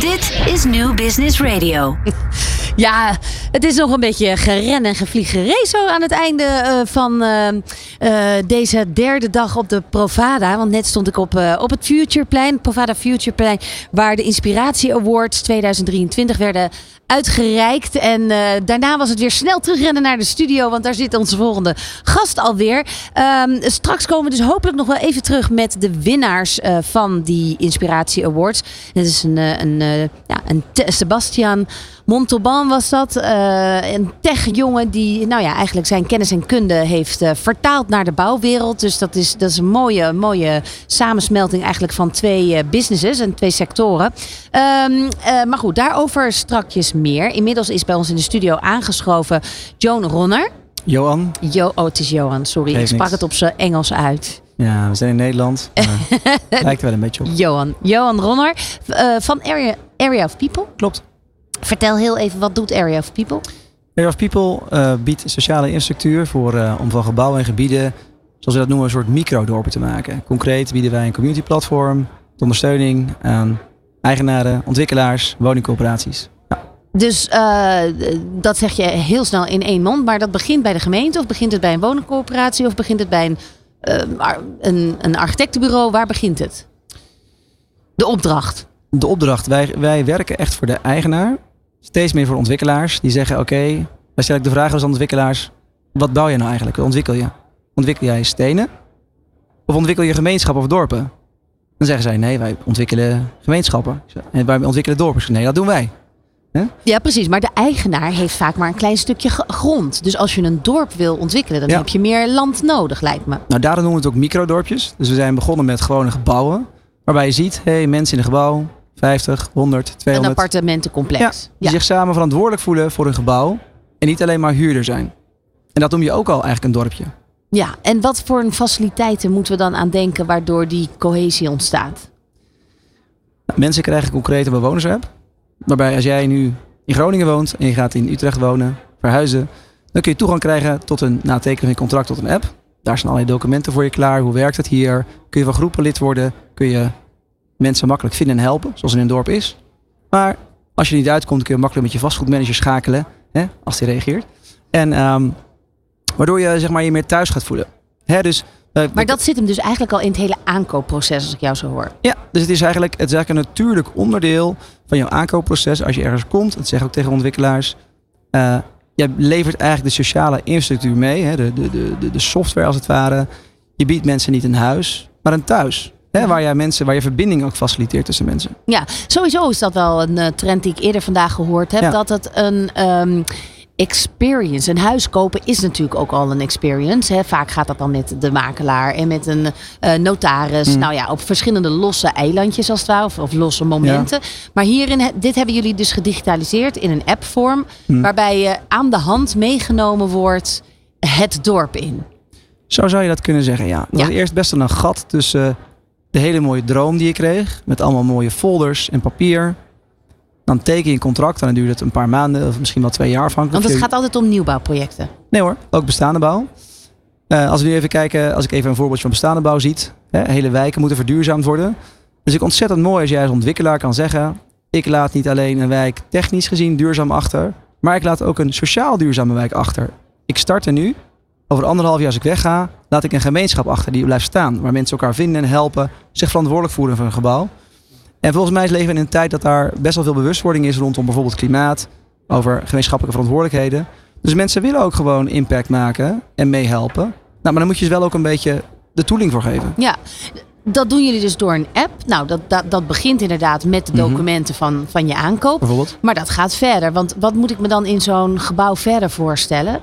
Dit is New Business Radio. Ja, het is nog een beetje geren en gevliegeree zo aan het einde eh, van eh, eh, deze derde dag op de Provada. Want net stond ik op, op het Futureplein, Provada Futureplein, waar de Inspiratie Awards 2023 werden uitgereikt. En daarna was het weer snel terugrennen naar de studio, want daar zit onze volgende gast alweer. Ehm, straks komen we dus hopelijk nog wel even terug met de winnaars van die Inspiratie Awards. Dat is een, een, ja, een Sebastian Montauban was dat. eh, een tech-jongen die nou ja, eigenlijk zijn kennis en kunde heeft eh, vertaald naar de bouwwereld. Dus dat is, dat is een mooie, mooie samensmelting eigenlijk van twee eh, businesses en twee sectoren. Ehm, eh, maar goed, daarover strakjes meer. Inmiddels is bij ons in de studio aangeschoven Joan Ronner. Johan, Jo oh, het is Johan, sorry. Ik sprak niks. het op zijn Engels uit. ja, we zijn in Nederland. lijkt er wel een beetje op. Johan. Johan Ronner van Area, Area of People. Klopt. Vertel heel even, wat doet Area of People? Area of People eh, biedt sociale infrastructuur voor, eh, om van gebouwen en gebieden, zoals we dat noemen, een soort microdorpen te maken. Concreet bieden wij een community platform, de ondersteuning aan eigenaren, ontwikkelaars, woningcoöperaties. Dus eh, dat zeg je heel snel in één mond. Maar dat begint bij de gemeente of begint het bij een woningcoöperatie of begint het bij een, een, een architectenbureau? Waar begint het? De opdracht. De opdracht, wij, wij werken echt voor de eigenaar, steeds meer voor ontwikkelaars. Die zeggen, oké, wij stellen de vraag als ontwikkelaars, wat bouw je nou eigenlijk? Wat ontwikkel je? Ontwikkel jij stenen? Of ontwikkel je gemeenschappen of dorpen? Dan zeggen zij, nee, wij ontwikkelen gemeenschappen. Ik En wij ontwikkelen dorpen. Ik Nee, dat doen wij. Ja, precies. Maar de eigenaar heeft vaak maar een klein stukje grond. Dus als je een dorp wil ontwikkelen, dan Ja. heb je meer land nodig, lijkt me. Nou, daarom noemen we het ook microdorpjes. Dus we zijn begonnen met gewone gebouwen. Waarbij je ziet, hey, mensen in een gebouw, 50, 100, Een 200. appartementencomplex. Die zich samen verantwoordelijk voelen voor een gebouw. En niet alleen maar huurder zijn. En dat noem je ook al eigenlijk een dorpje. Ja, en wat voor een faciliteiten moeten we dan aan denken waardoor die cohesie ontstaat? Nou, Mensen krijgen een bewonersapp. Waarbij als jij nu in Groningen woont en je gaat in Utrecht wonen, verhuizen. Dan kun je toegang krijgen tot een, na van je contract tot een app. Daar staan allerlei documenten voor je klaar. Hoe werkt het hier? Kun je van groepen lid worden? Kun je mensen makkelijk vinden en helpen, zoals in een dorp is. Maar als je er niet uitkomt, kun je makkelijk met je vastgoedmanager schakelen. Hè, als die reageert. En ehm, waardoor je zeg maar, je meer thuis gaat voelen. Hè, dus, eh, Maar dat zit hem dus eigenlijk al in het hele aankoopproces, als ik jou zo hoor. ja, dus het is eigenlijk, het is eigenlijk een natuurlijk onderdeel van jouw aankoopproces. Als je ergens komt, dat zeg ik ook tegen ontwikkelaars. eh je levert eigenlijk de sociale infrastructuur mee, hè, de, de, de- de software als het ware. Je biedt mensen niet een huis, maar een thuis. Hè, waar, je mensen, waar je verbinding ook faciliteert tussen mensen. Ja, sowieso is dat wel een eh, trend die ik eerder vandaag gehoord heb. Ja. Dat het een ehm, experience, een huis kopen is natuurlijk ook al een experience. Hè. Vaak gaat dat dan met de makelaar en met een eh, notaris. Mm. Nou ja, op verschillende losse eilandjes als het ware, of, of losse momenten. Maar hierin, dit hebben jullie dus gedigitaliseerd in een appvorm. Mm. Waarbij je aan de hand meegenomen wordt het dorp in. Zo zou je dat kunnen zeggen, ja. Dat Ja. was eerst best wel een gat tussen eh, de hele mooie droom die je kreeg. Met allemaal mooie folders en papier. Dan teken je een contract en dan duurt het een paar maanden of misschien wel twee jaar afhankelijk. Want het gaat altijd om nieuwbouwprojecten. Nee hoor, ook bestaande bouw. Eh, als we nu even kijken, als ik even een voorbeeldje van bestaande bouw ziet. Hè, hele wijken moeten verduurzaamd worden. Dus ik ontzettend mooi als jij als ontwikkelaar kan zeggen. Ik laat niet alleen een wijk technisch gezien duurzaam achter. Maar ik laat ook een sociaal duurzame wijk achter. Ik start er nu. Over anderhalf jaar als ik wegga, laat ik een gemeenschap achter die blijft staan. Waar mensen elkaar vinden en helpen. Zich verantwoordelijk voelen voor een gebouw. En volgens mij leven we in een tijd dat daar best wel veel bewustwording is rondom bijvoorbeeld klimaat. Over gemeenschappelijke verantwoordelijkheden. Dus mensen willen ook gewoon impact maken en meehelpen. Nou, maar dan moet je ze wel ook een beetje de tooling voor geven. Ja, dat doen jullie dus door een app. Nou, dat, dat, dat begint inderdaad met de Mhm. documenten van, van je aankoop. Bijvoorbeeld. Maar dat gaat verder. Want wat moet ik me dan in zo'n gebouw verder voorstellen?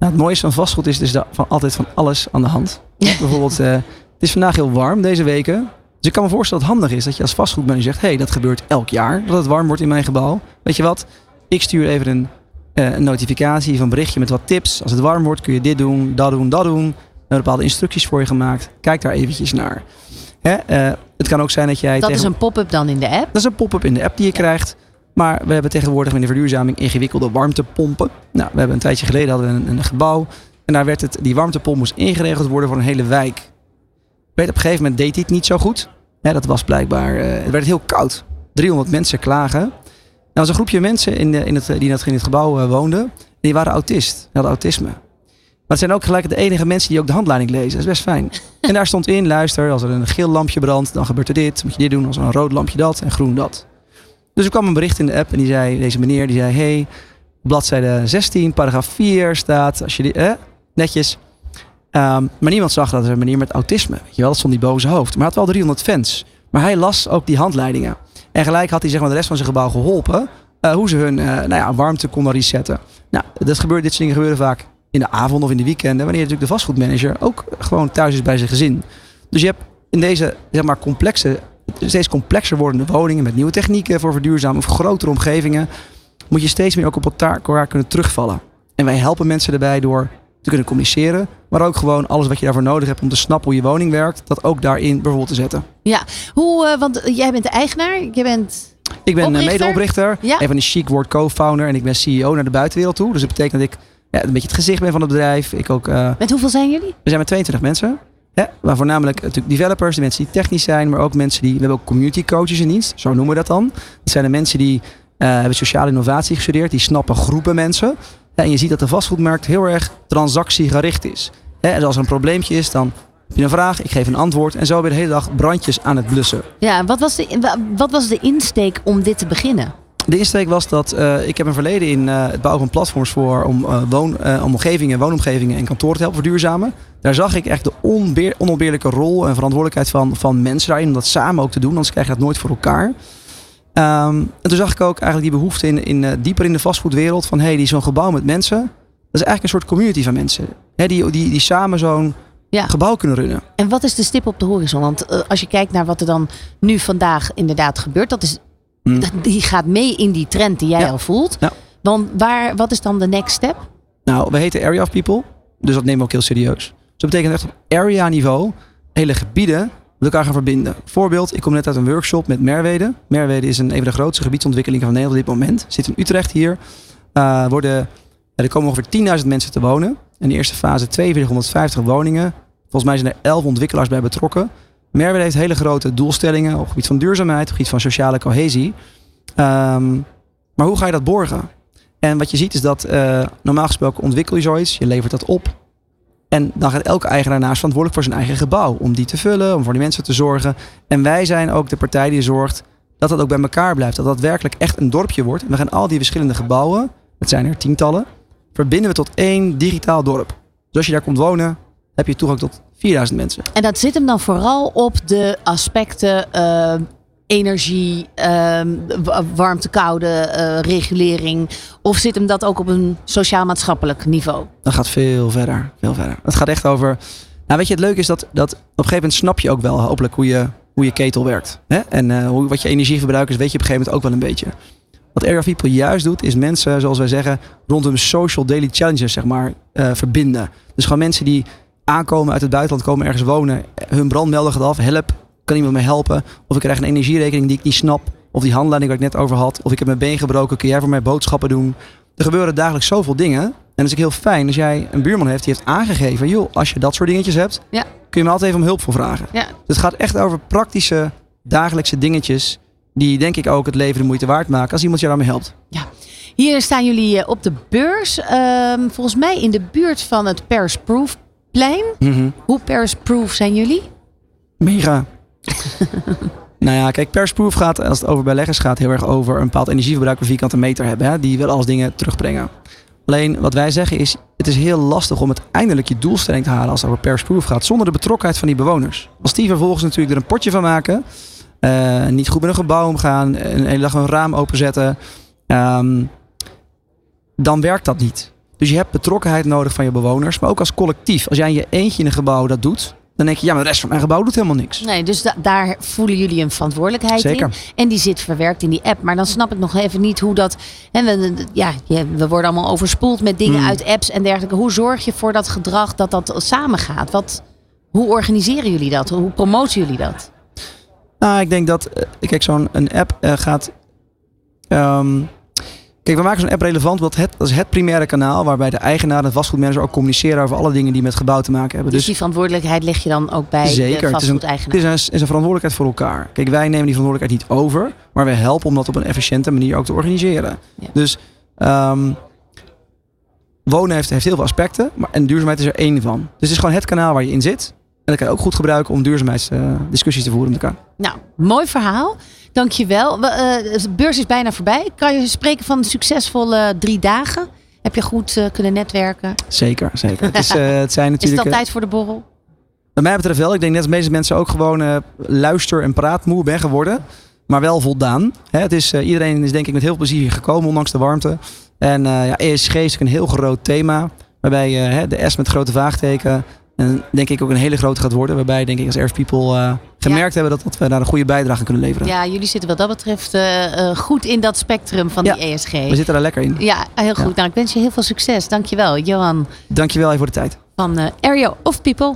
Nou, het mooiste van vastgoed is dus van altijd van alles aan de hand. Bijvoorbeeld, eh, het is vandaag heel warm deze weken. Dus ik kan me voorstellen dat het handig is dat je als vastgoedmanager zegt... hé, hey, dat gebeurt elk jaar, dat het warm wordt in mijn gebouw. Weet je wat, ik stuur even een, eh, een notificatie een berichtje met wat tips. Als het warm wordt kun je dit doen, dat doen, dat doen. Er bepaalde instructies voor je gemaakt. Kijk daar eventjes naar. Hè, eh, het kan ook zijn dat jij... Dat tegen- is een pop-up dan in de app. Dat is een pop-up in de app die je krijgt. Maar we hebben tegenwoordig met de verduurzaming ingewikkelde warmtepompen. Nou, we hebben een tijdje geleden hadden we een, gebouw. En daar werd het, die warmtepomp moest ingeregeld worden voor een hele wijk. Weet, op een gegeven moment deed hij het niet zo goed. Dat was blijkbaar, eh, het werd heel koud. 300 mensen klagen. Er was een groepje mensen in, de, in het, die in het, in gebouw eh, woonden. Die waren autist. Die hadden autisme. Maar het zijn ook gelijk de enige mensen die ook de handleiding lezen. Dat is best fijn. En daar stond in, luister, als er een geel lampje brandt, dan gebeurt er dit. Moet je dit doen, als een rood lampje dat en groen dat. Dus er kwam een bericht in de app en die zei, deze meneer, die zei, hey, bladzijde 16, paragraaf 4 staat, als je die, eh, netjes. Ehm, maar niemand zag dat er een meneer met autisme, weet je wel, dat stond die boze hoofd. Maar hij had wel 300 fans. Maar hij las ook die handleidingen. En gelijk had hij zeg maar, de rest van zijn gebouw geholpen. eh, hoe ze hun eh, nou ja, warmte konden resetten. Nou, dat gebeurt, dit soort dingen gebeuren vaak in de avond of in de weekenden. Wanneer natuurlijk de vastgoedmanager ook gewoon thuis is bij zijn gezin. Dus je hebt in deze zeg maar, complexe, steeds complexer wordende woningen met nieuwe technieken voor verduurzamen of grotere omgevingen. Moet je steeds meer ook op elkaar kunnen terugvallen. En wij helpen mensen erbij door te kunnen communiceren. Maar ook gewoon alles wat je daarvoor nodig hebt om te snappen hoe je woning werkt. Dat ook daarin bijvoorbeeld te zetten. Ja, hoe, eh, want jij bent de eigenaar. Je bent Ik ben eh, Oprichter? medeoprichter. Ja. Een van de chic word co-founder. En ik ben CEO naar de buitenwereld toe. Dus dat betekent dat ik ja, een beetje het gezicht ben van het bedrijf. Ik ook, eh, Met hoeveel zijn jullie? we zijn met 22 mensen. Ja, maar voornamelijk natuurlijk developers, de mensen die technisch zijn, maar ook mensen die. We hebben ook community coaches in dienst, zo noemen we dat dan. Dat zijn de mensen die eh, hebben sociale innovatie gestudeerd, die snappen groepen mensen. En je ziet dat de vastgoedmarkt heel erg transactiegericht is. Hè, en als er een probleempje is, dan heb je een vraag, ik geef een antwoord en zo je de hele dag brandjes aan het blussen. Ja, wat was de, wa- wat was de insteek om dit te beginnen? De insteek was dat eh, ik heb een verleden in eh, het bouwen van platforms voor om, eh, woon, om omgevingen, woonomgevingen en kantoren te helpen verduurzamen. Daar zag ik echt de onbeer, onontbeerlijke rol en verantwoordelijkheid van, van mensen daarin om dat samen ook te doen, anders krijg je dat nooit voor elkaar. Ehm, en toen zag ik ook eigenlijk die behoefte in, in, dieper in de vastgoedwereld van hey, die zo'n gebouw met mensen, dat is eigenlijk een soort community van mensen. Hè, die, die, die samen zo'n Ja. gebouw kunnen runnen. En wat is de stip op de horizon? Want als je kijkt naar wat er dan nu vandaag inderdaad gebeurt, dat is, Mm. dat- die gaat mee in die trend die jij Ja. al voelt. Ja. Want waar, wat is dan de next step? Nou, we heten Area of People. Dus dat nemen we ook heel serieus. Dus dat betekent echt op area niveau hele gebieden met elkaar gaan verbinden. Voorbeeld, ik kom net uit een workshop met Merwede. Merwede is een, een van de grootste gebiedsontwikkelingen van Nederland op dit moment. Zit in Utrecht hier. Eh, worden, er komen ongeveer 10.000 mensen te wonen. In de eerste fase 4250 woningen. Volgens mij zijn er 11 ontwikkelaars bij betrokken. Merwede heeft hele grote doelstellingen op het gebied van duurzaamheid, op het gebied van sociale cohesie. Ehm, maar hoe ga je dat borgen? En wat je ziet is dat eh, normaal gesproken ontwikkel je zoiets, je levert dat op. En dan gaat elke eigenaar naast verantwoordelijk voor zijn eigen gebouw. Om die te vullen, om voor die mensen te zorgen. En wij zijn ook de partij die zorgt dat dat ook bij elkaar blijft. Dat dat werkelijk echt een dorpje wordt. En we gaan al die verschillende gebouwen, het zijn er tientallen, verbinden we tot één digitaal dorp. Dus als je daar komt wonen, heb je toegang tot 4000 mensen. En dat zit hem dan vooral op de aspecten eh, energie, eh, wa- warmte, koude, eh, regulering. Of zit hem dat ook op een sociaal-maatschappelijk niveau? Dat gaat veel verder. Veel verder. Het gaat echt over. Nou, weet je, het leuke is dat, dat op een gegeven moment snap je ook wel hopelijk hoe je, hoe je ketel werkt. Hè? En eh, hoe, wat je energieverbruik is, weet je op een gegeven moment ook wel een beetje. Wat Area of People juist doet, is mensen, zoals wij zeggen, rondom social daily challenges, zeg maar, verbinden. Dus gewoon mensen die aankomen uit het buitenland, komen ergens wonen, hun brandmelder gaat af, help, kan iemand me helpen? Of ik krijg een energierekening die ik niet snap, of die handleiding waar ik net over had, of ik heb mijn been gebroken, kun jij voor mij boodschappen doen? Er gebeuren dagelijks zoveel dingen. En dat is ook heel fijn als jij een buurman hebt die heeft aangegeven, joh, als je dat soort dingetjes hebt, Ja. kun je me altijd even om hulp voor vragen. Ja. Dus het gaat echt over praktische, dagelijkse dingetjes. Die denk ik ook het leven de moeite waard maken als iemand je daarmee helpt. Hier staan jullie eh, op de beurs. Ehm, volgens mij in de buurt van het Plein. Hoe Paris Proof zijn jullie? Mega. nou ja, kijk, persproof gaat, als het over beleggers gaat, heel erg over een bepaald energieverbruik per vierkante meter hebben. Hè, die wel als dingen terugbrengen. Alleen wat wij zeggen is, het is heel lastig om uiteindelijk je doelstelling te halen als het over persproof gaat, zonder de betrokkenheid van die bewoners. Als die vervolgens natuurlijk er een potje van maken, eh, niet goed met een gebouw omgaan, een hele dag een raam openzetten, ehm, dan werkt dat niet. Dus je hebt betrokkenheid nodig van je bewoners, maar ook als collectief. Als jij in je eentje in een gebouw dat doet, dan denk je, ja, maar de rest van mijn gebouw doet helemaal niks. Nee, dus da- daar voelen jullie een verantwoordelijkheid Zeker. in. En die zit verwerkt in die app. Maar dan snap ik nog even niet hoe dat. Hè, we, ja, we worden allemaal overspoeld met dingen Hmm. uit apps en dergelijke. Hoe zorg je voor dat gedrag dat dat samengaat? Wat, hoe organiseren jullie dat? Hoe promoten jullie dat? Nou, ik denk dat, eh, kijk, zo'n een app eh, gaat. ehm, kijk, we maken zo'n app relevant, want het, dat is het primaire kanaal waarbij de eigenaar en de vastgoedmanager ook communiceren over alle dingen die met gebouw te maken hebben. Dus, die verantwoordelijkheid leg je dan ook bij Zeker, de het is, een, vastgoedeigenaar? het is, een, is een verantwoordelijkheid voor elkaar. Kijk, wij nemen die verantwoordelijkheid niet over, maar wij helpen om dat op een efficiënte manier ook te organiseren. Ja. Dus ehm, wonen heeft, heeft heel veel aspecten, maar, en duurzaamheid is er één van. Dus het is gewoon het kanaal waar je in zit. En dat kan je ook goed gebruiken om duurzaamheidsdiscussies te voeren met elkaar. Nou, mooi verhaal. Dankjewel. We, eh, de beurs is bijna voorbij. Kan je spreken van succesvolle drie dagen? Heb je goed eh, kunnen netwerken? Zeker, zeker. Het, is, eh, het zijn Is het natuurlijk... al eh, tijd voor de borrel? Wat mij betreft wel. Ik denk net als de meeste mensen ook gewoon eh, luister- en praatmoe ben geworden. Maar wel voldaan. Hè, het is, eh, iedereen is denk ik met heel veel plezier hier gekomen, ondanks de warmte. En eh, ja, ESG is een heel groot thema. Waarbij eh, de S met grote vaagteken. En denk ik ook een hele grote gaat worden. Waarbij denk ik als Erf People eh, gemerkt hebben dat, dat we daar een goede bijdrage kunnen leveren. Ja, jullie zitten wat dat betreft eh, eh, goed in dat spectrum van Ja, die ESG. We zitten daar lekker in. Ja, heel goed. Nou, ik wens je heel veel succes. Dankjewel, Johan Dankjewel voor de tijd. van eh, Area of People.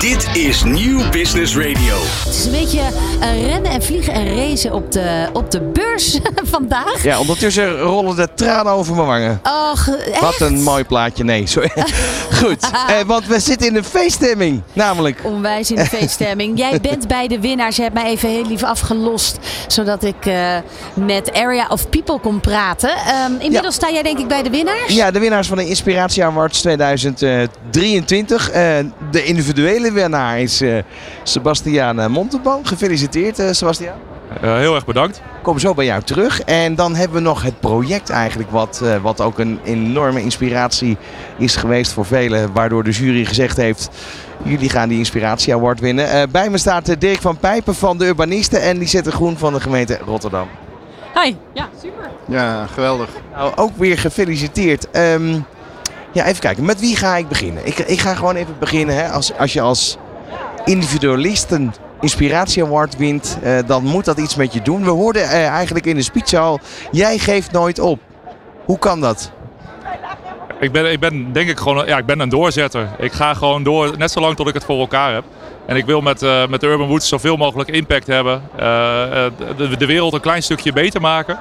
Dit is Nieuw Business Radio. Het is een beetje eh, rennen en vliegen en racen op de, op de beurs vandaag. Ja, ondertussen rollen de tranen over mijn wangen. Och, echt? Wat een mooi plaatje. Nee, sorry. Goed, eh, want we zitten in de feeststemming. Namelijk, Onwijs in de feeststemming. Jij bent bij de winnaars. Je hebt mij even heel lief afgelost. Zodat ik eh, met Area of People kon praten. Ehm, inmiddels sta jij denk ik bij de winnaars. ja, de winnaars van de Inspiratie Awards 2023. Eh, de individuele winnaar is eh Sebastiaan Monteboom. Gefeliciteerd, eh Sebastiaan. Eh, heel erg bedankt. Ik kom zo bij jou terug. En dan hebben we nog het project eigenlijk, wat, eh, wat ook een enorme inspiratie is geweest voor velen. Waardoor de jury gezegd heeft, jullie gaan die Inspiratie Award winnen. Eh, bij me staat eh, Dirk van Pijpen van de Urbanisten en Lisette Groen van de gemeente Rotterdam. Hi, ja, super. Ja, geweldig. Nou, ook weer gefeliciteerd. Ehm, ja, even kijken. Met wie ga ik beginnen? Ik, ik ga gewoon even beginnen. Hè. Als, als je als individualist een Inspiratie Award wint, eh, dan moet dat iets met je doen. We hoorden eh, eigenlijk in de speech al, jij geeft nooit op. Hoe kan dat? Ik ben, ik ben denk ik gewoon ja, ik ben een doorzetter. Ik ga gewoon door, net zolang tot ik het voor elkaar heb. En ik wil met, eh, met Urban Woods zoveel mogelijk impact hebben. De wereld een klein stukje beter maken.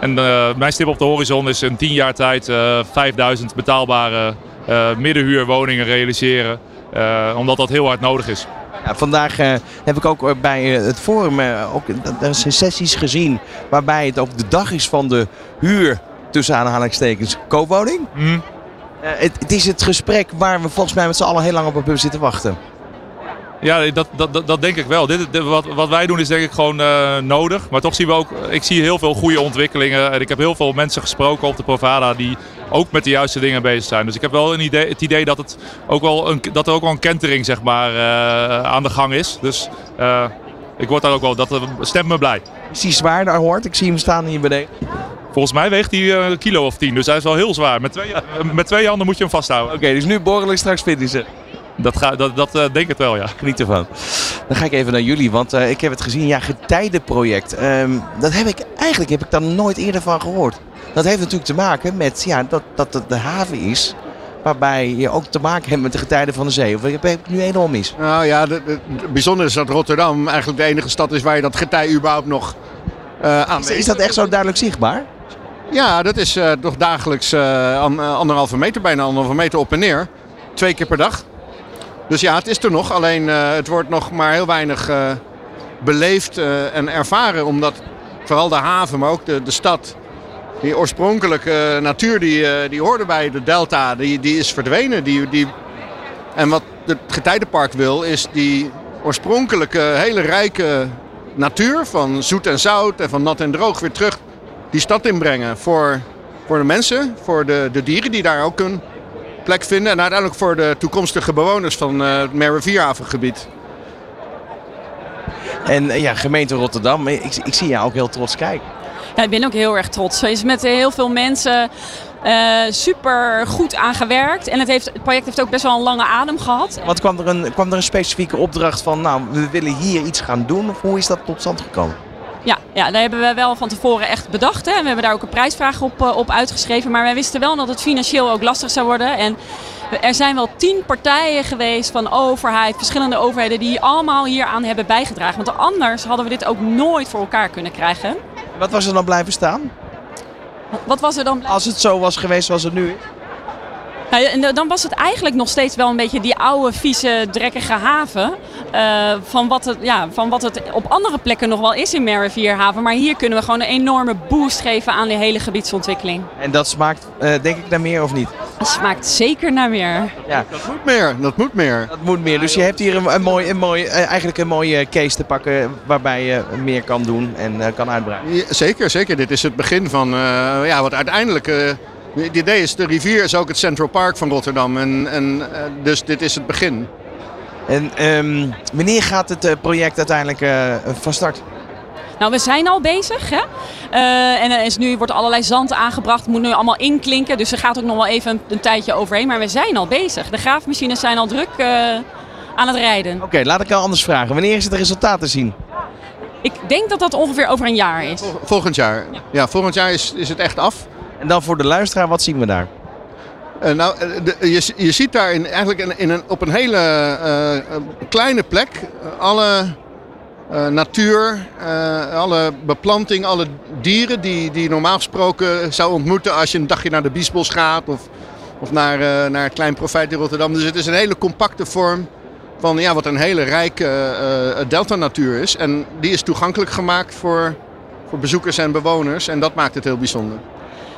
En eh, mijn stip op de horizon is in 10 jaar tijd eh 5000 betaalbare eh, middenhuurwoningen realiseren. Eh, omdat dat heel hard nodig is. Ja, vandaag eh, heb ik ook eh, bij eh, het forum eh, ook, uh, sessies gezien waarbij het ook de dag is van de huur, tussen aanhalingstekens, koopwoning. Hm. Eh, het, het is het gesprek waar we volgens mij met z'n allen heel lang op hebben zitten wachten. Ja, dat, dat, dat, denk ik wel. Dit, dit- wat, wat wij doen is denk ik gewoon eh, nodig. Maar toch zien we ook, ik zie heel veel goede ontwikkelingen. En ik heb heel veel mensen gesproken op de Provada die ook met de juiste dingen bezig zijn. Dus ik heb wel een idee, het idee dat, het ook wel een, dat er ook wel een kentering zeg maar, eh, aan de gang is. Dus eh, ik word daar ook wel, dat stemt me blij. Is die zwaar daar hoort? Ik zie hem staan hier beneden. Volgens mij weegt hij een kilo of tien, dus hij is wel heel zwaar. Met twee, met twee handen moet je hem vasthouden. Oké, dus nu borrelen straks finishen. Dat, ga, dat, dat eh, denk ik wel, ja. Geniet ervan. Dan ga ik even naar jullie, want eh, ik heb het gezien. Ja, getijdenproject. Ehm, dat heb ik, eigenlijk heb ik daar nooit eerder van gehoord. Dat heeft natuurlijk te maken met ja, dat, dat het de haven is. Waarbij je ook te maken hebt met de getijden van de zee. Of heb ik nu helemaal mis? Nou ja, het bijzondere is dat Rotterdam eigenlijk de enige stad is waar je dat getij überhaupt nog eh aan Is, is dat echt zo duidelijk zichtbaar? Ja, dat is eh, toch dagelijks an- anderhalve meter, bijna anderhalve meter op en neer. Twee keer per dag. Dus ja, het is er nog. Alleen eh, het wordt nog maar heel weinig eh, beleefd eh, en ervaren. Omdat vooral de haven, maar ook de, de stad, die oorspronkelijke natuur die, die hoorde bij de delta, die, die is verdwenen. Die, die... En wat het getijdenpark wil, is die oorspronkelijke hele rijke natuur van zoet en zout en van nat en droog weer terug die stad inbrengen. Voor, voor de mensen, voor de, de dieren die daar ook een plek vinden. En uiteindelijk voor de toekomstige bewoners van eh, het Merwevierhavengebied. En eh, ja, gemeente Rotterdam, ik, ik zie jou ook heel trots kijken. Ja, ik ben ook heel erg trots. Er is met heel veel mensen eh, super goed aan gewerkt. En het, heeft, het project heeft ook best wel een lange adem gehad. Want kwam er, een, kwam er een specifieke opdracht van, nou, we willen hier iets gaan doen? Of hoe is dat tot stand gekomen? Ja, ja, daar hebben we wel van tevoren echt bedacht. Hè. We hebben daar ook een prijsvraag op, eh, op uitgeschreven. Maar wij wisten wel dat het financieel ook lastig zou worden. En er zijn wel tien partijen geweest van overheid, verschillende overheden, die allemaal hieraan hebben bijgedragen. Want anders hadden we dit ook nooit voor elkaar kunnen krijgen. Wat was er dan blijven staan? Wat was er dan? Als het zo was geweest zoals het nu is. Nou, en dan was het eigenlijk nog steeds wel een beetje die oude, vieze, drekkige haven. eh, van, wat het, ja, van wat het op andere plekken nog wel is in Merrivierhaven. Maar hier kunnen we gewoon een enorme boost geven aan die hele gebiedsontwikkeling. En dat smaakt eh, denk ik naar meer of niet? Het smaakt zeker naar meer. Ja, Dat moet meer, dat moet meer. dat moet meer. Dus je hebt hier een, een mooi, een mooi, eh, eigenlijk een mooie case te pakken waarbij je meer kan doen en eh, kan uitbreiden. Ja, zeker, zeker. Dit is het begin van eh, ja, wat uiteindelijk. Het idee is, de rivier is ook het Central Park van Rotterdam. En, en, eh, dus dit is het begin. En ehm, wanneer gaat het eh, project uiteindelijk eh, van start? Nou, we zijn al bezig. Hè? Eh, en er is nu wordt allerlei zand aangebracht. Het moet nu allemaal inklinken. Dus er gaat ook nog wel even een, een tijdje overheen. Maar we zijn al bezig. De graafmachines zijn al druk eh, aan het rijden. Oké, laat ik jou anders vragen. Wanneer is het resultaat te zien? Ik denk dat dat ongeveer over een jaar is. Vol- Volgend jaar. Ja, volgend jaar is, is het echt af. En dan voor de luisteraar, wat zien we daar? Eh, nou, eh, je, je ziet daar in, eigenlijk in, een, op een hele eh, kleine plek alle natuur, alle beplanting, alle dieren die, die je normaal gesproken zou ontmoeten als je een dagje naar de Biesbos gaat of, of naar, naar het Klein Profijt in Rotterdam. Dus het is een hele compacte vorm van ja, wat een hele rijke delta-natuur is. En die is toegankelijk gemaakt voor, voor bezoekers en bewoners en dat maakt het heel bijzonder.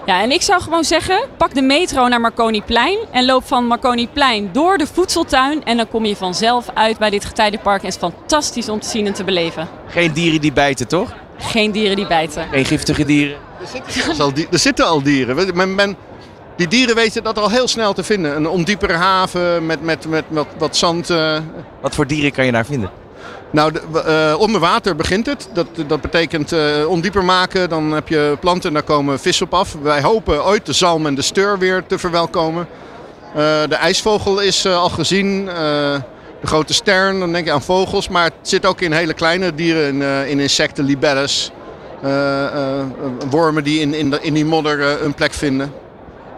Ja, en ik zou gewoon zeggen, pak de metro naar Marconiplein en loop van Marconiplein door de voedseltuin. En dan kom je vanzelf uit bij dit getijdenpark. En het is fantastisch om te zien en te beleven. Geen dieren die bijten, toch? Geen dieren die bijten. Geen giftige dieren. al er zitten al dieren. Weet je, Men, men- die dieren weten dat al heel snel te vinden. Een ondiepere haven met, met, met, met wat zand. eh. Wat voor dieren kan je daar vinden? Nou, de, eh, onder water begint het. Dat, dat betekent eh, ondieper maken. Dan heb je planten en daar komen vissen op af. Wij hopen ooit de zalm en de steur weer te verwelkomen. Eh, de ijsvogel is al gezien. De grote stern, dan denk je aan vogels. Maar het zit ook in hele kleine dieren. In, in insecten, libelles. wormen die in, in, die modder een plek vinden.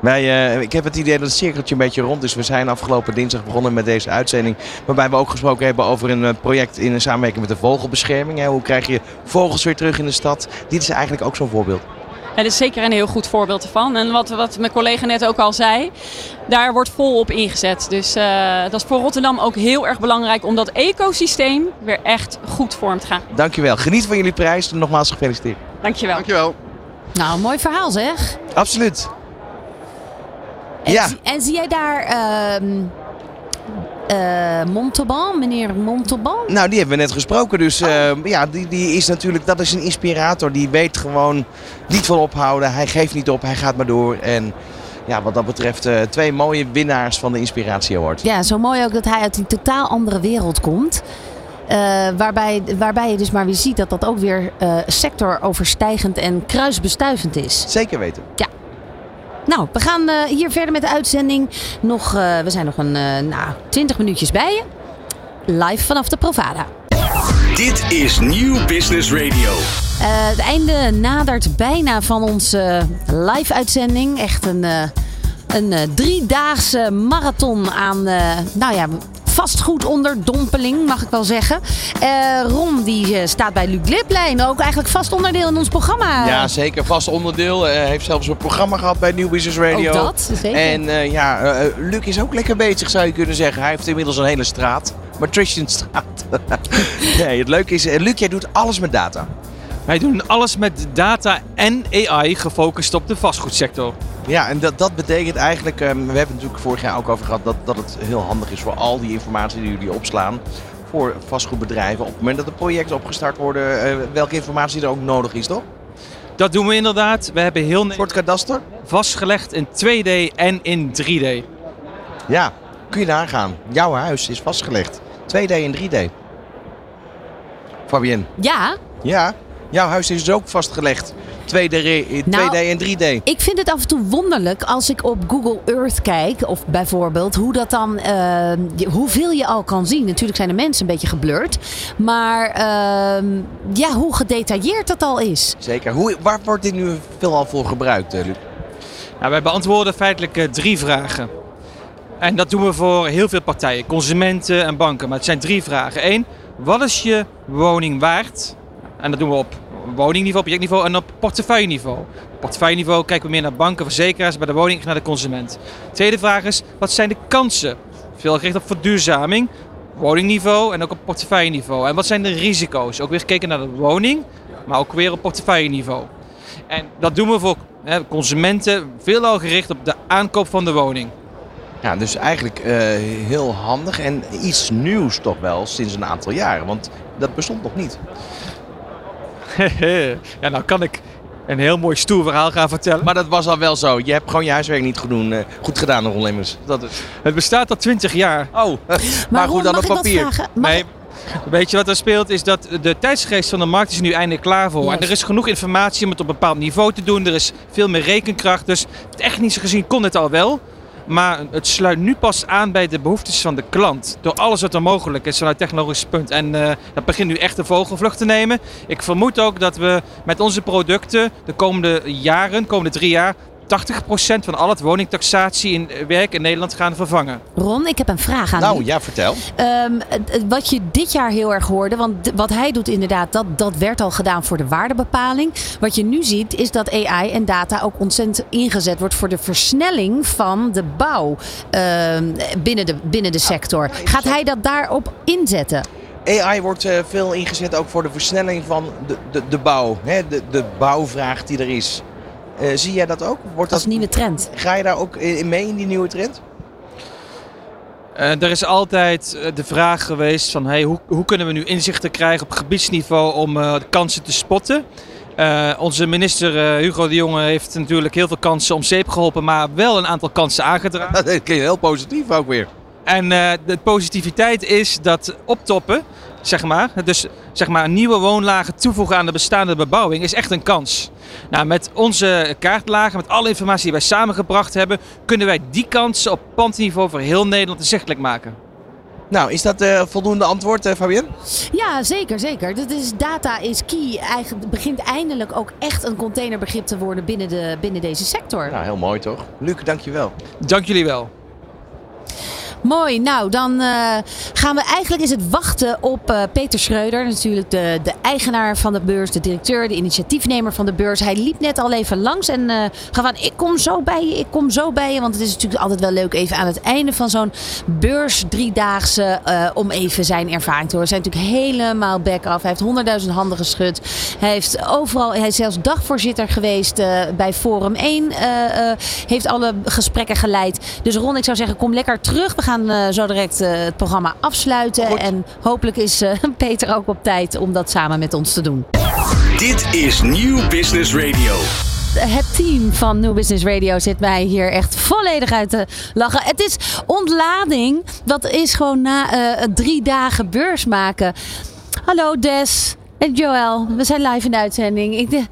Wij, eh, ik heb het idee dat het cirkeltje een beetje rond is. We zijn afgelopen dinsdag begonnen met deze uitzending. Waarbij we ook gesproken hebben over een eh, project in samenwerking met de vogelbescherming. Hè. Hoe krijg je vogels weer terug in de stad? Dit is eigenlijk ook zo'n voorbeeld. Het is zeker een heel goed voorbeeld ervan. En wat, wat mijn collega net ook al zei, daar wordt vol op ingezet. Dus eh, dat is voor Rotterdam ook heel erg belangrijk om dat ecosysteem weer echt goed vorm te gaan. Dankjewel. Geniet van jullie prijs. Nogmaals gefeliciteerd. Dankjewel. Dankjewel. Nou, mooi verhaal zeg. Absoluut. En, Ja. zie- en zie jij daar ehm Montauban, meneer Montauban? Nou, die hebben we net gesproken. Dus eh, ja, die, die is natuurlijk, dat is een inspirator. Die weet gewoon niet van ophouden. Hij geeft niet op, hij gaat maar door. En ja, wat dat betreft eh, twee mooie winnaars van de Inspiratie Award. Ja, zo mooi ook dat hij uit een totaal andere wereld komt. Eh, waarbij, waarbij je dus maar weer ziet dat dat ook weer eh, sectoroverstijgend en kruisbestuivend is. Zeker weten. Nou, we gaan eh, hier verder met de uitzending. Nog, eh, we zijn nog een eh nou, 20 minuutjes bij je. Live vanaf de Provada. Dit is Nieuw Business Radio. Het einde nadert bijna van onze live-uitzending. Echt een, een driedaagse marathon aan, nou ja, vastgoed onderdompeling, mag ik wel zeggen. Eh, Ron, die eh, staat bij Luc Liplijn, ook eigenlijk vast onderdeel in ons programma. Ja, zeker. Vast onderdeel. Eh heeft zelfs een programma gehad bij New Business Radio. Ook dat, zeker. En eh, ja, Luc is ook lekker bezig, zou je kunnen zeggen. Hij heeft inmiddels een hele straat. Matricianstraat. nee, het leuke is, Luc, jij doet alles met data. Wij doen alles met data en AI gefocust op de vastgoedsector. Ja, en dat, dat betekent eigenlijk, ehm, we hebben het natuurlijk vorig jaar ook over gehad, dat, dat het heel handig is voor al die informatie die jullie opslaan. Voor vastgoedbedrijven, op het moment dat de projecten opgestart worden, eh, welke informatie er ook nodig is, toch? Dat doen we inderdaad. We hebben heel Voor het kadaster? vastgelegd in 2D en in 3D. Ja, kun je daar gaan. Jouw huis is vastgelegd. 2D en 3D. Fabienne. Ja, Ja, jouw huis is dus ook vastgelegd. 2D, re- 2D Nou, en 3D. ik vind het af en toe wonderlijk als ik op Google Earth kijk, of bijvoorbeeld, hoe dat dan, eh, hoeveel je al kan zien. Natuurlijk zijn de mensen een beetje geblurred, maar ehm, ja, hoe gedetailleerd dat al is. Zeker. Hoe, waar wordt dit nu veelal voor gebruikt, eh, Luc? Nou, wij beantwoorden feitelijk eh, drie vragen. En dat doen we voor heel veel partijen, consumenten en banken. Maar het zijn drie vragen. Eén, wat is je woning waard? En dat doen we op woningniveau, projectniveau en op portefeuilleniveau. Op portefeuilleniveau kijken we meer naar banken, verzekeraars, bij de woning naar de consument. Tweede vraag is, wat zijn de kansen? Veel gericht op verduurzaming, woningniveau en ook op portefeuilleniveau. En wat zijn de risico's? Ook weer gekeken naar de woning, maar ook weer op portefeuilleniveau. En dat doen we voor hè, consumenten veelal gericht op de aankoop van de woning. Ja, dus eigenlijk eh, heel handig en iets nieuws toch wel sinds een aantal jaren. Want dat bestond nog niet. ja, nou kan ik een heel mooi stoer verhaal gaan vertellen. Maar dat was al wel zo. Je hebt gewoon je huiswerk niet goed, doen, eh, goed gedaan, Ron Lemmers. Dat is... Het bestaat al 20 jaar. Oh, maar, goed dan mag op papier. Nee, weet je wat er speelt? Is dat de tijdsgeest van de markt is nu eindelijk klaar voor. Yes. En er is genoeg informatie om het op een bepaald niveau te doen. Er is veel meer rekenkracht. Dus technisch gezien kon het al wel. Maar het sluit nu pas aan bij de behoeftes van de klant. Door alles wat er mogelijk is vanuit technologisch punt. En eh, dat begint nu echt de vogelvlucht te nemen. Ik vermoed ook dat we met onze producten de komende jaren, de komende drie jaar, 80% van al het woningtaxatie in werk in Nederland gaan vervangen. Ron, ik heb een vraag aan Nou u. ja, vertel. Ehm, wat je dit jaar heel erg hoorde, want wat hij doet inderdaad, dat, dat werd al gedaan voor de waardebepaling. Wat je nu ziet is dat AI en data ook ontzettend ingezet wordt voor de versnelling van de bouw ehm, binnen, de, binnen de sector. Gaat hij dat daarop inzetten? AI wordt eh, veel ingezet ook voor de versnelling van de, de, de bouw. Hè? De, de bouwvraag die er is. Eh, zie jij dat ook? Wordt Dat is dat, een nieuwe trend. ga je daar ook in mee in die nieuwe trend? Eh, er is altijd eh, de vraag geweest van hey, hoe, hoe kunnen we nu inzichten krijgen op gebiedsniveau om eh, de kansen te spotten. Eh, onze minister eh, Hugo de Jonge heeft natuurlijk heel veel kansen om zeep geholpen, maar wel een aantal kansen aangedragen. Dat klinkt heel positief ook weer. En eh, de positiviteit is dat optoppen, zeg maar, dus zeg maar nieuwe woonlagen toevoegen aan de bestaande bebouwing, is echt een kans. Nou, met onze kaartlagen, met alle informatie die wij samengebracht hebben, kunnen wij die kansen op pandniveau voor heel Nederland inzichtelijk maken. Nou, is dat eh, voldoende antwoord, eh, Fabienne? Ja, zeker, zeker. Dat is, data is key. Eigenlijk begint eindelijk ook echt een containerbegrip te worden binnen, de, binnen deze sector. Nou, heel mooi toch? Luc, dankjewel. Dank jullie wel. Mooi, nou dan eh, gaan we eigenlijk is het wachten op eh, Peter Schreuder, natuurlijk de, de eigenaar van de beurs, de directeur, de initiatiefnemer van de beurs. Hij liep net al even langs en eh gaf aan, ik kom zo bij je, ik kom zo bij je. Want het is natuurlijk altijd wel leuk even aan het einde van zo'n beurs driedaagse eh, om even zijn ervaring te horen. Hij is natuurlijk helemaal back af. Hij heeft honderdduizend handen geschud. Hij heeft overal, hij is zelfs dagvoorzitter geweest bij Forum 1. eh, eh, heeft alle gesprekken geleid. Dus Ron, ik zou zeggen, kom lekker terug. We gaan eh, zo direct eh, het programma afsluiten. En hopelijk is eh, Peter ook op tijd om dat samen met ons te doen. Dit is Nieuw Business Radio. Het team van New Business Radio zit mij hier echt volledig uit te lachen. Het is ontlading. Dat is gewoon na eh, drie dagen beurs maken. Hallo Des en Joël. We zijn live in de uitzending. Ik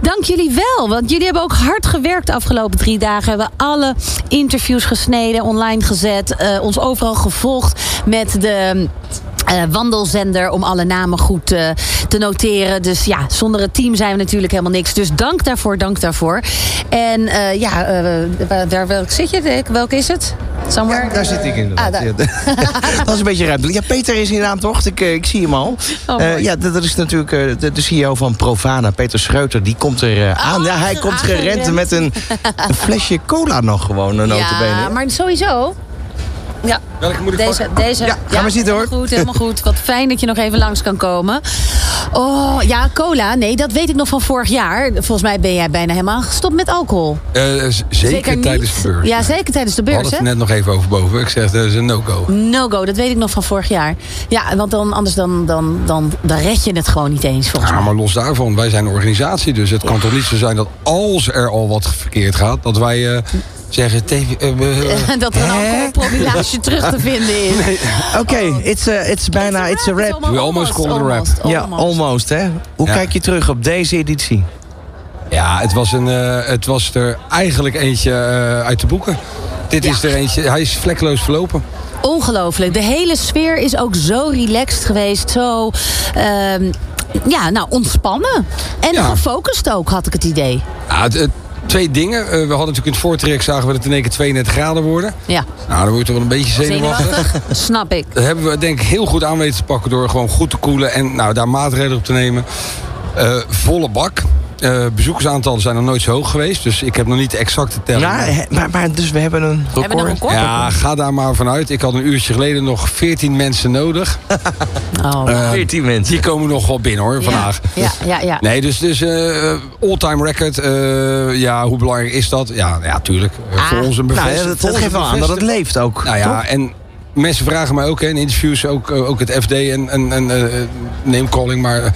Dank jullie wel, want jullie hebben ook hard gewerkt de afgelopen drie dagen. We hebben alle interviews gesneden, online gezet, eh, ons overal gevolgd met de eh, wandelzender om alle namen goed eh, te noteren. Dus ja, zonder het team zijn we natuurlijk helemaal niks. Dus dank daarvoor, dank daarvoor. En eh, ja, waar, waar- welk zit je? Dick? Welk is het? Somewhere? Daar zit ik inderdaad. Ah. Ja, dat is een beetje ruimte. Ja, Peter is hier aan toch? Ik, ik zie hem al. Oh, ja, dat, dat is natuurlijk de, de CEO van Profana, Peter Schreuter. Die komt er aan. Ja, hij komt gerend met een, een flesje cola nog gewoon, een Ja, notabene. maar sowieso. Ja, Welke moet ik deze, deze. Ja, ga maar zitten, hoor. helemaal Goed, helemaal goed. Wat fijn dat je nog even langs kan komen. Oh, ja, cola. Nee, dat weet ik nog van vorig jaar. Volgens mij ben jij bijna helemaal gestopt met alcohol. Eh, zeker, niet. tijdens de beurs. Ja, zeker tijdens de We beurs, hadden hè? het net nog even over boven. Ik zeg, dat is een no-go. No-go, dat weet ik nog van vorig jaar. Ja, want dan, anders dan, dan, dan, dan red je het gewoon niet eens, volgens Ja, mij. maar los daarvan, wij zijn een organisatie. Dus het kan toch niet zo zijn dat als er al wat verkeerd gaat... dat wij eh, zeggen... "Tevi- eh, we- dat er een alcoholpromillage terug te vinden is. Oké, it's, eh, it's bijna, it's a wrap. We almost call it a wrap. Ja, almost hè. Hoe Ja. kijk je terug op deze editie? ja, het was, een, eh, het was er eigenlijk eentje eh, uit de boeken. Dit is er eentje, hij is vlekkeloos verlopen. Ongelooflijk. De hele sfeer is ook zo relaxed geweest. Zo, ehm, ja, nou, ontspannen. En Ja. gefocust ook, had ik het idee. Ja, het, het- twee dingen. Eh, we hadden natuurlijk in het voortrek zagen we dat het in één keer 32 graden worden. Ja, Nou, dan word je toch wel een beetje zenuwachtig. zenuwachtig. Snap ik. Dat hebben we denk ik heel goed aan weten te pakken door gewoon goed te koelen en nou, daar maatregelen op te nemen. Eh, volle bak. Eh, bezoekersaantallen zijn nog nooit zo hoog geweest, dus ik heb nog niet de exacte telling. Ja, hè, maar, maar dus we hebben een hebben een record. record. Ja, ga daar maar vanuit. Ik had een uurtje geleden nog 14 mensen nodig. Oh. Eh, 14 mensen. die komen nog wel binnen hoor, vandaag. Ja, ja, ja. Nee, dus, dus eh, all-time record. eh, ja, hoe belangrijk is dat? Ja, ja tuurlijk. Eh, Ah. voor ons een Nou, bevestiging. ja, dat, dat geeft wel aan dat het leeft ook. Nou ja, toch? en mensen vragen mij ook hè, in interviews, ook, eh, ook het FD en, en, en eh, calling, maar eh,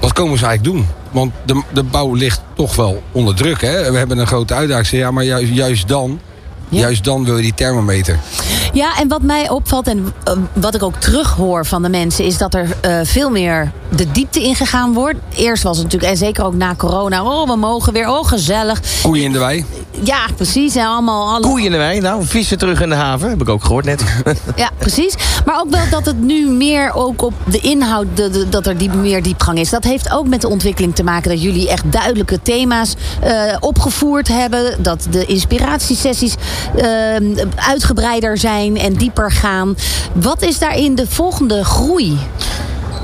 wat komen ze eigenlijk doen? Want de, de bouw ligt toch wel onder druk. Hè? We hebben een grote uitdaging. Ja, maar juist, juist dan, Ja. juist dan wil je die thermometer. Ja, en wat mij opvalt en eh, wat ik ook terughoor van de mensen... is dat er eh, veel meer de diepte ingegaan wordt. Eerst was het natuurlijk, en zeker ook na corona... oh, we mogen weer, oh, gezellig. Koeien in de wei. Ja, precies. En allemaal, alle, Koeien in de wei, nou, vissen terug in de haven, heb ik ook gehoord net. Ja, precies. Maar ook wel dat het nu meer ook op de inhoud, de, de- dat er diep, meer diepgang is. Dat heeft ook met de ontwikkeling te maken dat jullie echt duidelijke thema's eh, opgevoerd hebben. Dat de inspiratiesessies eh, uitgebreider zijn en dieper gaan. Wat is daarin de volgende groei?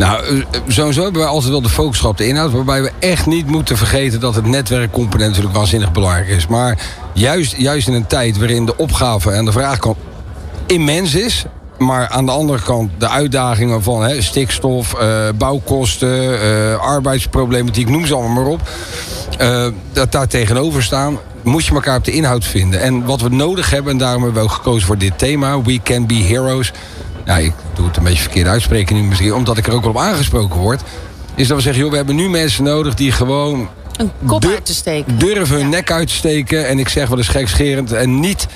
Nou, eh, sowieso hebben wij altijd wel de focus op de inhoud. Waarbij we echt niet moeten vergeten dat het netwerkcomponent natuurlijk waanzinnig belangrijk is. Maar juist, juist in een tijd waarin de opgave en de vraagkant immens is. Maar aan de andere kant de uitdagingen van stikstof, eh, bouwkosten, eh, arbeidsproblematiek, noem ze allemaal maar op. dat daar tegenover staan, moet je elkaar op de inhoud vinden. En wat we nodig hebben, en daarom hebben we ook gekozen voor dit thema, We Can Be Heroes. Ja, ik doe het een beetje verkeerd uitspreken nu misschien, omdat ik er ook wel op aangesproken word. Is dat we zeggen, joh, we hebben nu mensen nodig die gewoon Een kop Dur- uit te steken. durven hun nek uit te steken. En ik zeg wel eens gekscherend. En niet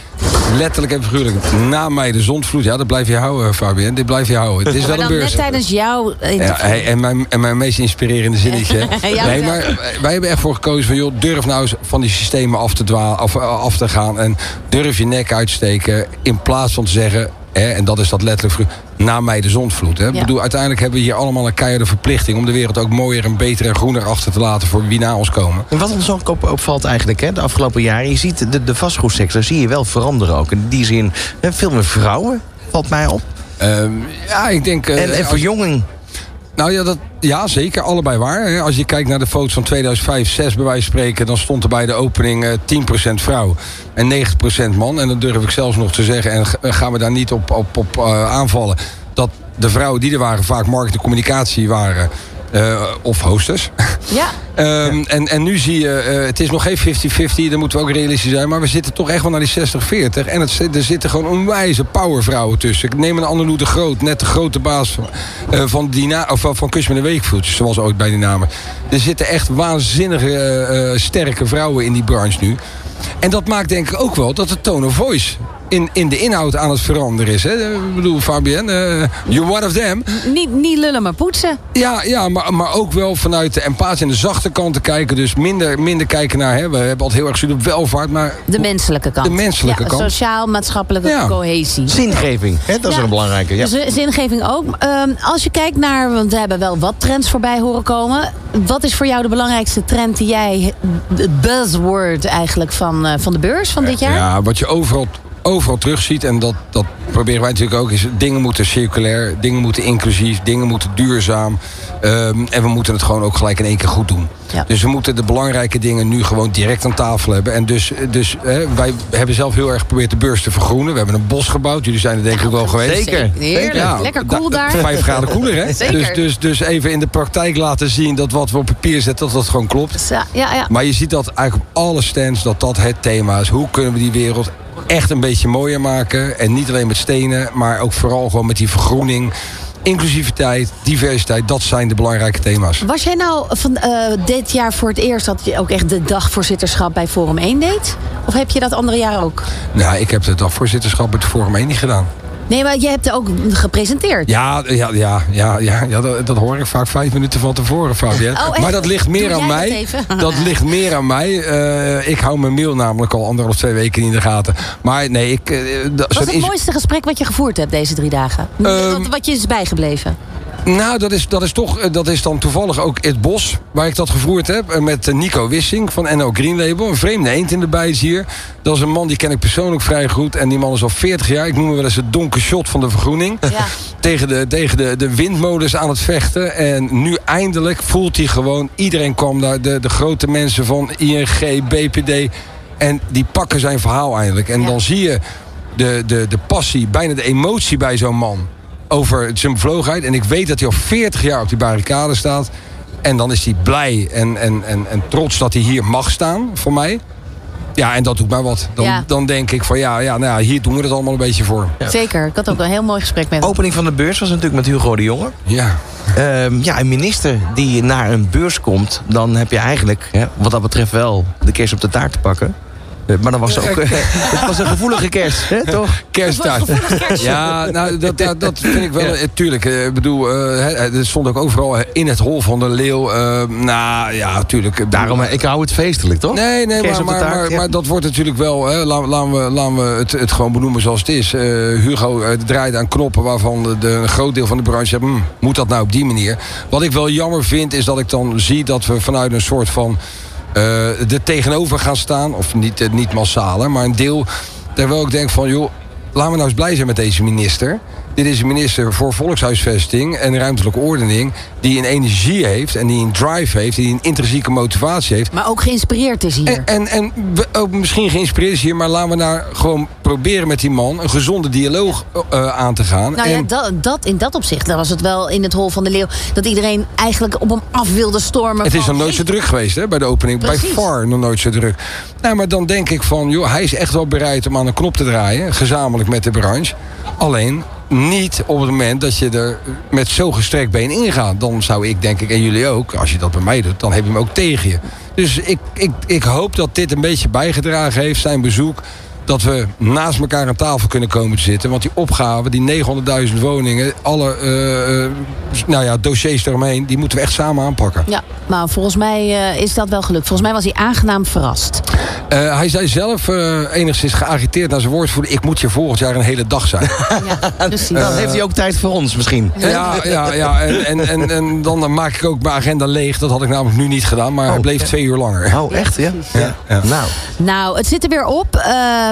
letterlijk en figuurlijk. Na mij de zondvloed. Ja, dat blijf je houden, Fabian. Dit blijf je houden. Het is wel een beurs. net tijdens jouw Ja, hey, en, mijn, en mijn meest inspirerende zinnetje. Ja, nee, maar wij hebben echt voor gekozen van... joh, durf nou eens van die systemen af te, dwalen, af, af te gaan. En durf je nek uit te steken. In plaats van te zeggen... Hè, en dat is dat letterlijk... Na mij de zondvloed. Hè. Ik Ja. bedoel, uiteindelijk hebben we hier allemaal een keiharde verplichting... om de wereld ook mooier en beter en groener achter te laten... voor wie na ons komen. En wat ons ook op- opvalt eigenlijk, hè, de afgelopen jaren... je ziet de, de vastgoedsector zie je wel veranderen ook. In die zin, veel meer vrouwen, valt mij op. Ehm, ja, ik denk... eh, En, en verjonging. Nou ja, dat, ja, zeker. Allebei waar. Als je kijkt naar de foto's van 2005, 6 bij wijze van spreken... dan stond er bij de opening eh 10% vrouw en 90% man. En dan durf ik zelfs nog te zeggen... en g- gaan we daar niet op, op, op eh, aanvallen... dat de vrouwen die er waren vaak marketing en communicatie waren... eh, of hostess. Ja, Ehm, en, en nu zie je, eh, het is nog geen 50-50, daar moeten we ook realistisch zijn. Maar we zitten toch echt wel naar die 60-40. En het, zit- er zitten gewoon onwijze powervrouwen tussen. Ik neem een Annelou de Groot, net de grote baas van, eh, van, Dina, of van, van Kus met een Weekvoet, zoals ooit bij die namen. Er zitten echt waanzinnige, sterke vrouwen in die branche nu. En dat maakt denk ik ook wel dat de tone of voice in, in de inhoud aan het veranderen is. Hè? Ik bedoel, Fabienne, eh, you're one of them. niet, niet lullen, maar poetsen. Ja, ja maar, maar ook wel vanuit de empathie en de zachte kant te kijken. Dus minder, minder kijken naar... Hè, we hebben altijd heel erg gezien op welvaart, maar... De menselijke kant. De menselijke ja, kant. Sociaal-maatschappelijke Ja. cohesie. Zingeving, hè, dat is Ja. een belangrijke. Ja. Dus zingeving ook. Ehm, als je kijkt naar, want we hebben wel wat trends voorbij horen komen. Wat is voor jou de belangrijkste trend die jij, het buzzword eigenlijk van, eh, van de beurs van dit jaar? Ja, wat je overal, overal terugziet, en dat, dat proberen wij natuurlijk ook... is dingen moeten circulair, dingen moeten inclusief, dingen moeten duurzaam. Ehm, en we moeten het gewoon ook gelijk in één keer goed doen. Ja. Dus we moeten de belangrijke dingen nu gewoon direct aan tafel hebben. En dus, dus hè, wij hebben zelf heel erg geprobeerd de beurs te vergroenen. We hebben een bos gebouwd. Jullie zijn er denk ik wel geweest. Zeker. Heerlijk. Ja, Lekker cool daar. Vijf graden koeler, hè? Zeker. Dus, dus, dus even in de praktijk laten zien dat wat we op papier zetten, dat dat gewoon klopt. Ja, ja, ja. Maar je ziet dat eigenlijk op alle stands dat dat het thema is. Hoe kunnen we die wereld echt een beetje mooier maken? En niet alleen met stenen, maar ook vooral gewoon met die vergroening. Inclusiviteit, diversiteit, dat zijn de belangrijke thema's. Was jij nou van eh, dit jaar voor het eerst dat je ook echt de dagvoorzitterschap bij Forum 1 deed? Of heb je dat andere jaar ook? Nou, ik heb de dagvoorzitterschap de Forum 1 niet gedaan. Nee, maar je hebt ook gepresenteerd. Ja, ja, ja, ja, ja, dat, dat hoor ik vaak vijf minuten van tevoren, Fabian. Oh, maar dat ligt meer Doe aan mij. dat ligt meer aan mij. Ik hou mijn mail namelijk al anderhalf, twee weken in de gaten. Maar nee, ik... eh, dat- is het mooiste gesprek wat je gevoerd hebt deze drie dagen? Ehm, wat, wat je is bijgebleven? Nou, dat is, dat is toch, eh, dat is dan toevallig ook het bos waar ik dat gevoerd heb. eh, Met eh, Nico Wissing van NL Green Label. Een vreemde eend in de bijt hier. Dat is een man die ken ik persoonlijk vrij goed. En die man is al 40 jaar. Ik noem hem wel eens het donker shot van de vergroening. Tegen, de, tegen de, de windmolens aan het vechten. En nu eindelijk voelt hij gewoon... Iedereen kwam daar. De, de grote mensen van ING, BPD. En die pakken zijn verhaal eindelijk. En dan zie je de, de, de passie, bijna de emotie bij zo'n man over zijn bevlogenheid. En ik weet dat hij al 40 jaar op die barricade staat. En dan is hij blij en, en, en, en trots dat hij hier mag staan, voor mij. Ja, en dat doet mij wat. Dan, Ja. dan denk ik van ja, ja, nou ja, hier doen we het allemaal een beetje voor. Zeker. Ik had ook een heel mooi gesprek met hem. Opening van de beurs was natuurlijk met Hugo de Jonge. Ja. Ehm, ja, een minister die naar een beurs komt, dan heb je eigenlijk, hè, wat dat betreft, wel de kerst op de taart te pakken. Eh, Maar dan was het ook eh, het was een gevoelige kerst, hè, toch? Kersttaart. Ja, nou, dat, dat, dat vind ik wel. eh, Tuurlijk, eh, ik bedoel, eh, er stond ook overal in het hol van de leeuw. eh, nou ja, tuurlijk. Daarom, ik hou het feestelijk, toch? Nee, nee, maar, maar, taart, maar, ja. maar dat wordt natuurlijk wel. Hè, laten, laten we, laten we het, het gewoon benoemen zoals het is. Eh, Hugo eh, draait aan knoppen waarvan de, de- een groot deel van de branche "Hmm, moet dat nou op die manier? Wat ik wel jammer vind, is dat ik dan zie dat we vanuit een soort van. Eh er tegenover gaan staan. Of niet, eh, niet massaal, hè, maar een deel. Wel ik denk van, joh, laten we nou eens blij zijn met deze minister. Dit is een minister voor volkshuisvesting en ruimtelijke ordening. Die een energie heeft en die een drive heeft. Die een intrinsieke motivatie heeft. Maar ook geïnspireerd is hier. En, en, en ook misschien geïnspireerd is hier, maar laten we nou gewoon proberen met die man een gezonde dialoog eh, aan te gaan. Nou ja, dat, dat, in dat opzicht dan was het wel in het hol van de leeuw... dat iedereen eigenlijk op hem af wilde stormen. het is nog nooit zo druk geweest hè, bij de opening. Bij far nog nooit zo druk. Nou, maar dan denk ik van, joh, hij is echt wel bereid om aan een knop te draaien. Gezamenlijk met de branche. Alleen niet op het moment dat je er met zo gestrekt been ingaat. Dan zou ik denk ik, en jullie ook, als je dat bij mij doet, dan heb je hem ook tegen je. Dus ik, ik, ik hoop dat dit een beetje bijgedragen heeft, zijn bezoek. Dat we naast elkaar aan tafel kunnen komen te zitten. Want die opgave, die 900.000 woningen, alle eh, eh, nou ja, dossiers eromheen, die moeten we echt samen aanpakken. Ja, maar volgens mij eh, is dat wel gelukt. Volgens mij was hij aangenaam verrast. Eh, hij zei zelf eh, enigszins geagiteerd naar zijn woordvoerder. Ik moet hier volgend jaar een hele dag zijn. Precies. Dan heeft hij ook tijd voor ons misschien. ja, ja, ja. En, en, en, en dan maak ik ook mijn agenda leeg. Dat had ik namelijk nu niet gedaan. Maar hij bleef twee uur langer. Oh, echt? Ja? Ja, ja. Nou, Nou, het zit er weer op.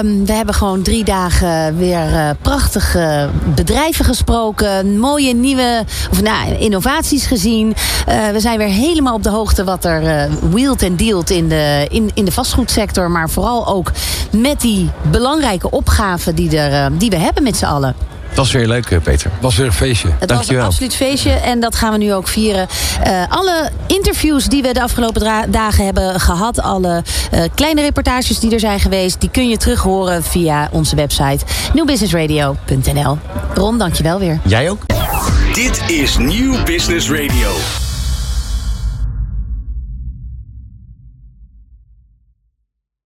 Ehm, we hebben gewoon drie dagen weer eh, prachtige bedrijven gesproken. Mooie nieuwe of, nou, innovaties gezien. Eh, we zijn weer helemaal op de hoogte wat er eh wheelt en dealt in de, in, in de vastgoedsector. Maar vooral ook met die belangrijke opgaven die, er, die we hebben met z'n allen. Het was weer leuk, eh, Peter. Was weer een feestje. Het was een Dankjewel. absoluut feestje en dat gaan we nu ook vieren. Eh, alle interviews die we de afgelopen dagen hebben gehad, alle eh, kleine reportages die er zijn geweest, die kun je terug horen via onze website newbusinessradio.nl. Ron, dankjewel weer. Jij ook? Dit is Nieuw Business Radio.